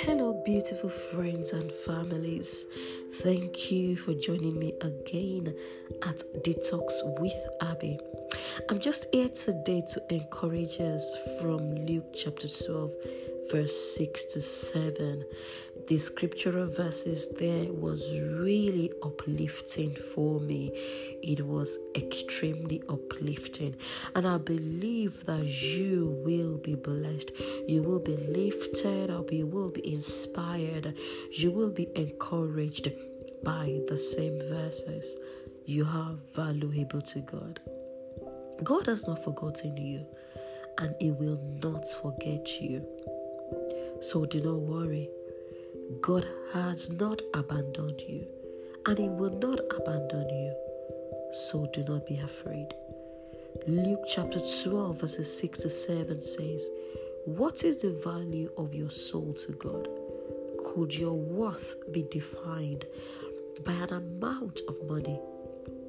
Hello, beautiful friends and families. Thank you for joining me again at Detox with Abby. I'm just here today to encourage us from Luke chapter 12, verse 6 to 7. The scriptural verses there was really uplifting for me. It was extremely uplifting. And I believe that you will be blessed. You will be lifted up. You will be inspired. You will be encouraged by the same verses. You are valuable to God. God has not forgotten you, and He will not forget you. So do not worry. God has not abandoned you, and He will not abandon you. So do not be afraid. Luke chapter 12, verses 6 to 7 says, What is the value of your soul to God? Could your worth be defined by an amount of money?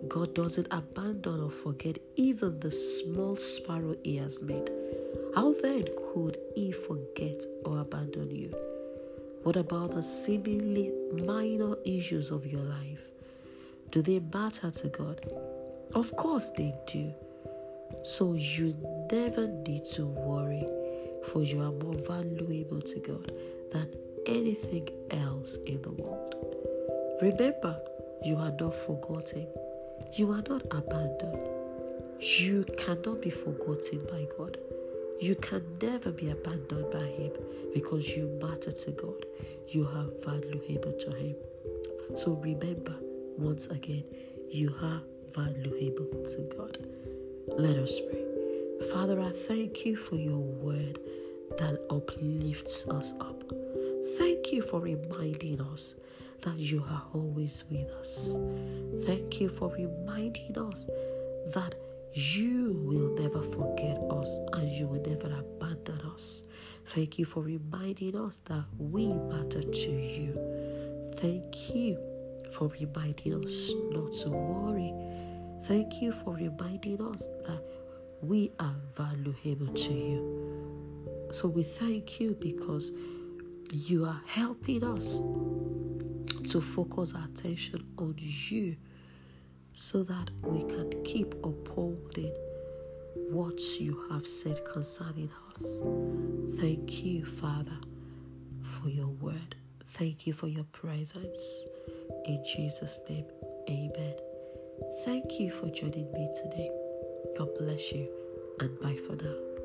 God doesn't abandon or forget even the small sparrow He has made. How then could He forget or abandon you? What about the seemingly minor issues of your life? Do they matter to God? Of course they do. So you never need to worry, for you are more valuable to God than anything else in the world. Remember, you are not forgotten. You are not abandoned. You cannot be forgotten by God. You can never be abandoned by Him because you matter to God. You are valuable to Him. So remember, once again, you are valuable to God. Let us pray. Father, I thank you for your word that uplifts us up. Thank you for reminding us that you are always with us. Thank you for reminding us that you will never forget us and you will never abandon us. Thank you for reminding us that we matter to you. Thank you for reminding us not to worry. Thank you for reminding us that we are valuable to you. So we thank you because you are helping us to focus our attention on you so that we can keep upholding what you have said concerning us. Thank you, Father, for your word. Thank you for your presence. In Jesus' name, amen. Thank you for joining me today. God bless you and bye for now.